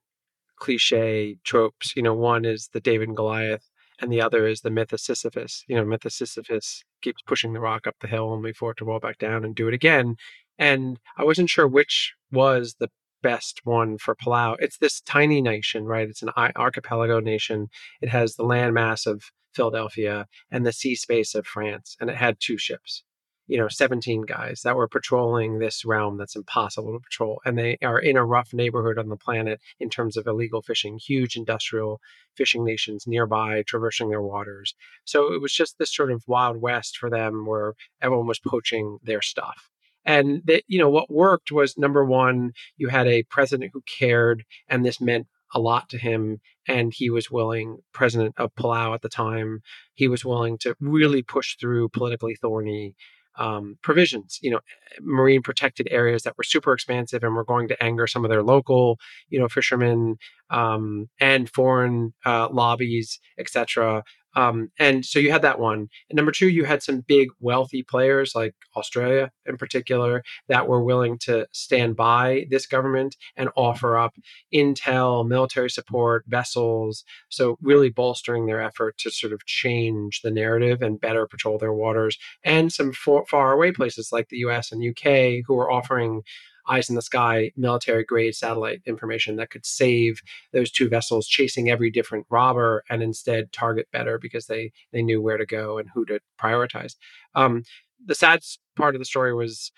S5: cliche tropes. You know, one is the David and Goliath, and the other is the myth of Sisyphus. You know, myth of Sisyphus keeps pushing the rock up the hill only for it to roll back down and do it again. And I wasn't sure which was the best one for Palau. It's this tiny nation, right? It's an archipelago nation. It has the landmass of Philadelphia and the sea space of France, and it had two ships you know 17 guys that were patrolling this realm that's impossible to patrol and they are in a rough neighborhood on the planet in terms of illegal fishing huge industrial fishing nations nearby traversing their waters so it was just this sort of wild west for them where everyone was poaching their stuff and that you know what worked was number one you had a president who cared and this meant a lot to him and he was willing president of palau at the time he was willing to really push through politically thorny um, provisions, you know, marine protected areas that were super expansive and were going to anger some of their local, you know, fishermen um, and foreign uh, lobbies, etc. Um, and so you had that one. And number two, you had some big wealthy players like Australia in particular that were willing to stand by this government and offer up intel, military support, vessels. So really bolstering their effort to sort of change the narrative and better patrol their waters. And some far, far away places like the US and UK who were offering eyes in the sky military grade satellite information that could save those two vessels chasing every different robber and instead target better because they they knew where to go and who to prioritize. Um, the sad part of the story was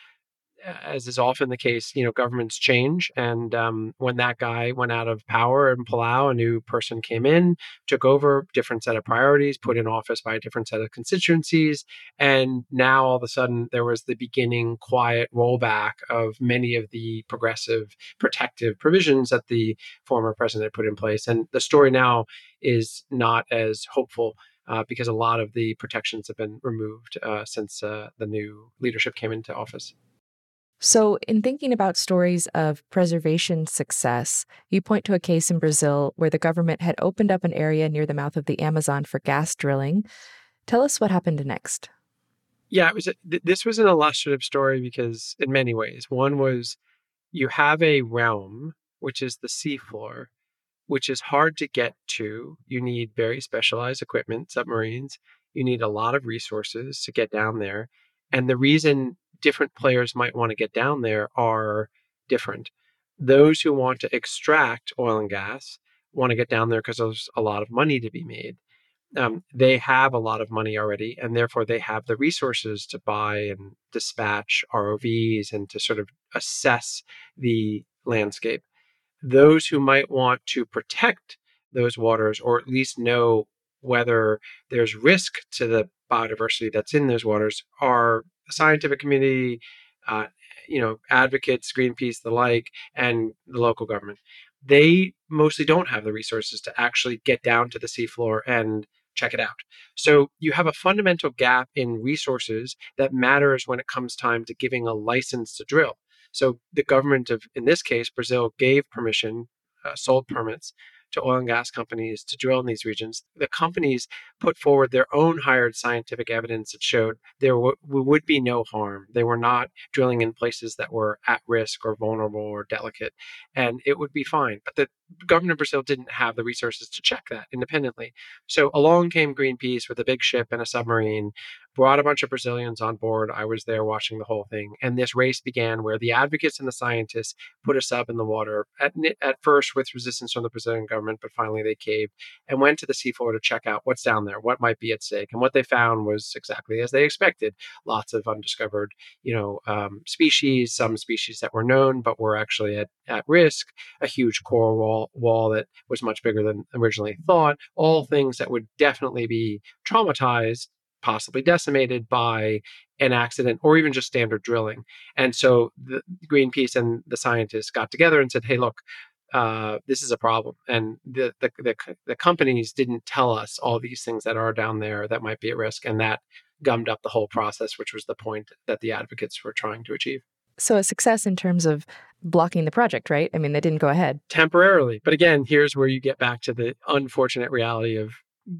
S5: as is often the case, you know, governments change. And um, when that guy went out of power in Palau, a new person came in, took over, different set of priorities, put in office by a different set of constituencies. And now all of a sudden there was the beginning quiet rollback of many of the progressive protective provisions that the former president had put in place. And the story now is not as hopeful uh, because a lot of the protections have been removed uh, since uh, the new leadership came into office.
S2: So, in thinking about stories of preservation success, you point to a case in Brazil where the government had opened up an area near the mouth of the Amazon for gas drilling. Tell us what happened next.
S5: Yeah, it was. A, this was an illustrative story because, in many ways, one was you have a realm which is the seafloor, which is hard to get to. You need very specialized equipment, submarines. You need a lot of resources to get down there. And the reason different players might want to get down there are different. Those who want to extract oil and gas want to get down there because there's a lot of money to be made. Um, they have a lot of money already, and therefore they have the resources to buy and dispatch ROVs and to sort of assess the landscape. Those who might want to protect those waters, or at least know whether there's risk to the biodiversity that's in those waters, are scientific community, uh, you know, advocates, Greenpeace, the like, and the local government. They mostly don't have the resources to actually get down to the seafloor and check it out. So you have a fundamental gap in resources that matters when it comes time to giving a license to drill. So the government of, in this case, Brazil gave permission, uh, sold permits to oil and gas companies to drill in these regions. The companies put forward their own hired scientific evidence that showed there w- would be no harm. They were not drilling in places that were at risk or vulnerable or delicate, and it would be fine. But the government of Brazil didn't have the resources to check that independently. So along came Greenpeace with a big ship and a submarine, brought a bunch of Brazilians on board. I was there watching the whole thing. And this race began where the advocates and the scientists put a sub in the water, at, at first with resistance from the Brazilian government, but finally they caved and went to the seafloor to check out what's down there, what might be at stake. And what they found was exactly as they expected lots of undiscovered you know, um, species, some species that were known but were actually at, at risk, a huge coral wall, wall that was much bigger than originally thought, all things that would definitely be traumatized possibly decimated by an accident or even just standard drilling. And so the Greenpeace and the scientists got together and said, "Hey, look, uh, this is a problem." And the, the, the the companies didn't tell us all these things that are down there that might be at risk, and that gummed up the whole process, which was the point that the advocates were trying to achieve.
S2: So a success in terms of blocking the project, right? I mean, they didn't go ahead
S5: temporarily. But again, here's where you get back to the unfortunate reality of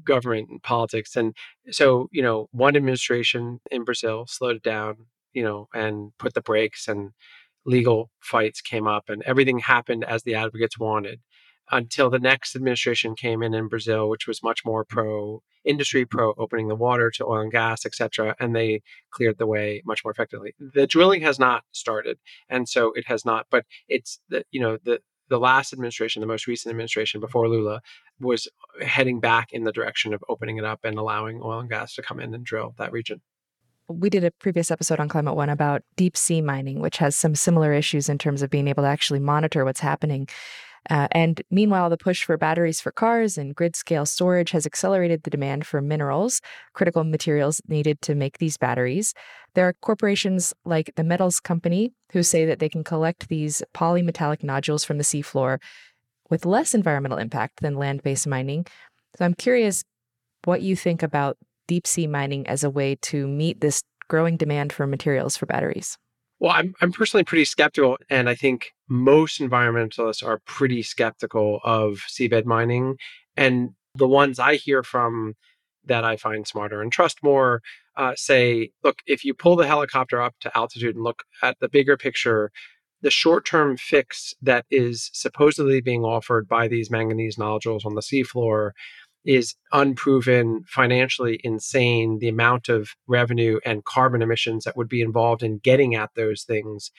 S5: government and politics. And so, you know, one administration in Brazil slowed it down, you know, and put the brakes and legal fights came up and everything happened as the advocates wanted until the next administration came in in Brazil, which was much more mm. pro industry, pro opening the water to oil and gas, etc., and they cleared the way much more effectively. The drilling has not started, and so it has not. But it's the you know the the last administration, the most recent administration before Lula, was heading back in the direction of opening it up and allowing oil and gas to come in and drill that region.
S2: We did a previous episode on Climate One about deep sea mining, which has some similar issues in terms of being able to actually monitor what's happening. Uh, and meanwhile, the push for batteries for cars and grid scale storage has accelerated the demand for minerals, critical materials needed to make these batteries. There are corporations like the Metals Company who say that they can collect these polymetallic nodules from the seafloor with less environmental impact than land based mining. So I'm curious what you think about deep sea mining as a way to meet this growing demand for materials for batteries.
S5: Well, I'm, I'm personally pretty skeptical, and I think most environmentalists are pretty skeptical of seabed mining. And the ones I hear from that I find smarter and trust more uh, say, look, if you pull the helicopter up to altitude and look at the bigger picture, the short term fix that is supposedly being offered by these manganese nodules on the seafloor is unproven, financially insane. The amount of revenue and carbon emissions that would be involved in getting at those things.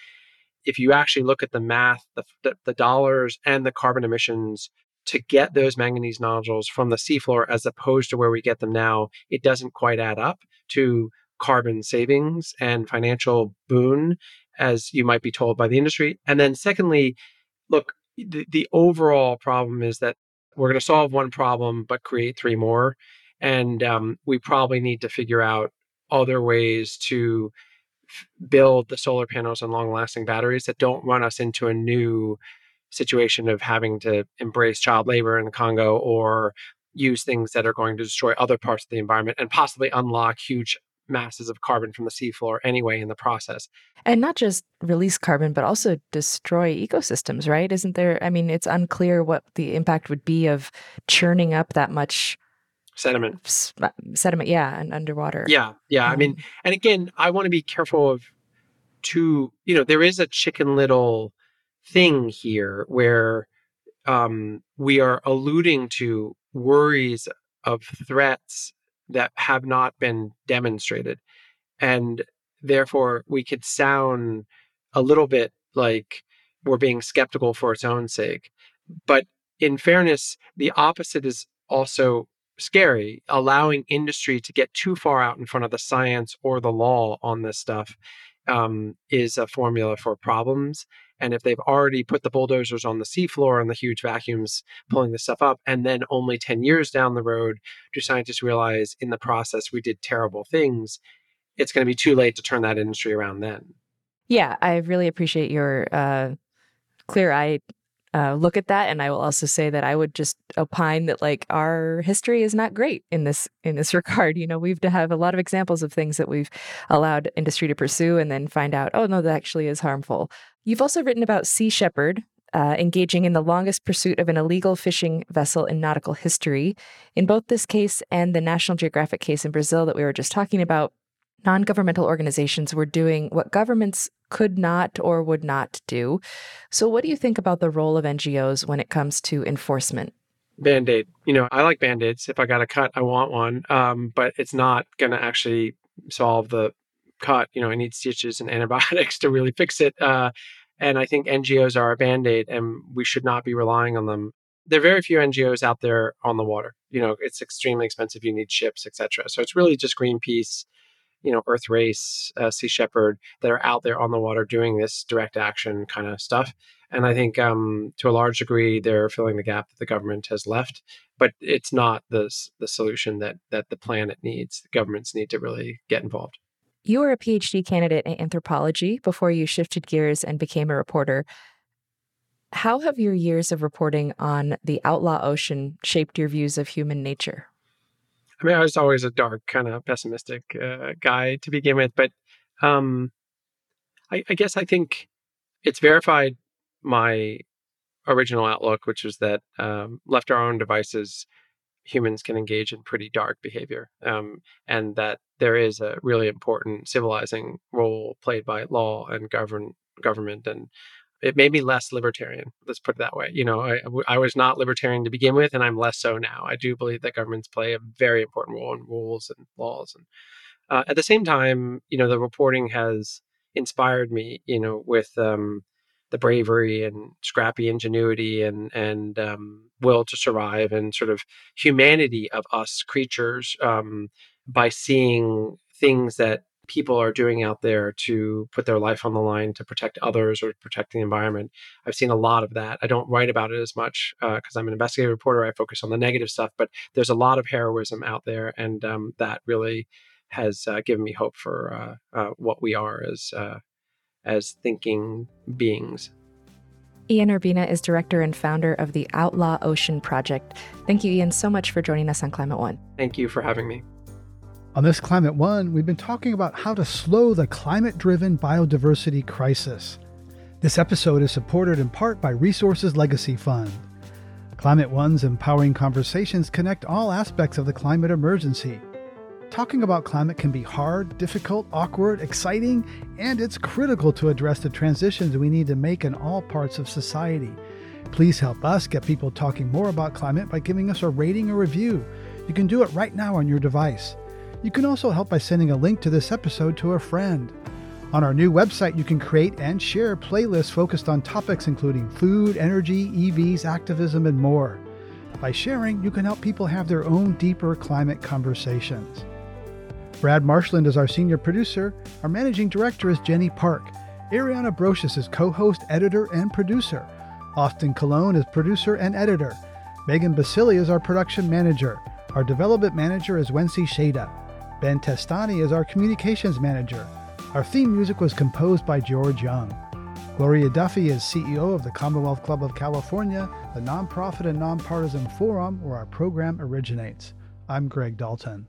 S5: If you actually look at the math, the, the, dollars and the carbon emissions to get those manganese nodules from the seafloor as opposed to where we get them now, it doesn't quite add up to carbon savings and financial boon. as you might be told by the industry. And then secondly, look, the, the overall problem is that we're going to solve one problem but create three more, and um, we probably need to figure out other ways to build the solar panels and long lasting batteries that don't run us into a new situation of having to embrace child labor in the Congo or use things that are going to destroy other parts of the environment and possibly unlock huge masses of carbon from the seafloor anyway in the process.
S2: And not just release carbon, but also destroy ecosystems, right? Isn't there? I mean, it's unclear what the impact would be of churning up that much
S5: sediment.
S2: sediment, yeah, and underwater.
S5: Yeah, yeah. Um, I mean, um, and again, I want to be careful of two, you know, there is a chicken little thing here where um, we are alluding to worries of threats that have not been demonstrated. And therefore, we could sound a little bit like we're being skeptical for its own sake. But in fairness, the opposite is also scary. Allowing industry to get too far out in front of the science or the law on this stuff um, is a formula for problems. And if they've already put the bulldozers on the seafloor and the huge vacuums pulling this stuff up, and then only 10 years down the road do scientists realize in the process we did terrible things, it's going to be too late to turn that industry around then.
S2: Yeah, I really appreciate your uh, clear eyed uh, look at that and i will also say that i would just opine that like our history is not great in this in this regard you know we've to have a lot of examples of things that we've allowed industry to pursue and then find out oh no that actually is harmful you've also written about sea shepherd uh, engaging in the longest pursuit of an illegal fishing vessel in nautical history. In both this case and the National Geographic case in Brazil that we were just talking about, non governmental organizations were doing what governments could not or would not do. So, what do you think about the role of NGOs when it comes to enforcement?
S5: Band aid. You know, I like band aids. If I got a cut, I want one. Um, but it's not going to actually solve the cut. You know, I need stitches and antibiotics to really fix it. Uh, and I think NGOs are a band aid and we should not be relying on them. There are very few NGOs out there on the water. You know, it's extremely expensive. You need ships, etc. So it's really just Greenpeace you know, Earthrace, uh, Sea Shepherd that are out there on the water doing this direct action kind of stuff. And I think um, to a large degree, they're filling the gap that the government has left. But it's not the, the solution that, that the planet needs. The governments need to really get involved.
S2: You were a PhD candidate in anthropology before you shifted gears and became a reporter. How have your years of reporting on the outlaw ocean shaped your views of human nature?
S5: I mean, I was always a dark, kind of pessimistic uh, guy to begin with, but um, I, I, guess I think it's verified my original outlook, which was that um, left our own devices, humans can engage in pretty dark behavior, um, and that there is a really important civilizing role played by law and govern government and it made me less libertarian. Let's put it that way. You know, I, I was not libertarian to begin with, and I'm less so now. I do believe that governments play a very important role in rules and laws. And uh, at the same time, you know, the reporting has inspired me. You know, with um, the bravery and scrappy ingenuity and and um, will to survive and sort of humanity of us creatures um, by seeing things that people are doing out there to put their life on the line to protect others or protect the environment. I've seen a lot of that. I don't write about it as much because uh, I'm an investigative reporter. I focus on the negative stuff, but there's a lot of heroism out there, and um, that really has uh, given me hope for uh, uh what we are as uh, as thinking beings.
S2: Ian Urbina is director and founder of the Outlaw Ocean Project. Thank you, Ian, so much for joining us on Climate One.
S5: Thank you for having me.
S1: On this Climate One, we've been talking about how to slow the climate driven biodiversity crisis. This episode is supported in part by Resources Legacy Fund. Climate One's empowering conversations connect all aspects of the climate emergency. Talking about climate can be hard, difficult, awkward, exciting, and it's critical to address the transitions we need to make in all parts of society. Please help us get people talking more about climate by giving us a rating or review. You can do it right now on your device. You can also help by sending a link to this episode to a friend. On our new website, you can create and share playlists focused on topics including food, energy, EVs, activism, and more. By sharing, you can help people have their own deeper climate conversations. Brad Marshland is our senior producer. Our managing director is Jenny Park. Ariana Brocious is co host, editor, and producer. Austin Colon is producer and editor. Megan Basili is our production manager. Our development manager is Wency Shada. Ben Testani is our communications manager. Our theme music was composed by George Young. Gloria Duffy is CEO of the Commonwealth Club of California, the nonprofit and nonpartisan forum where our program originates. I'm Greg Dalton.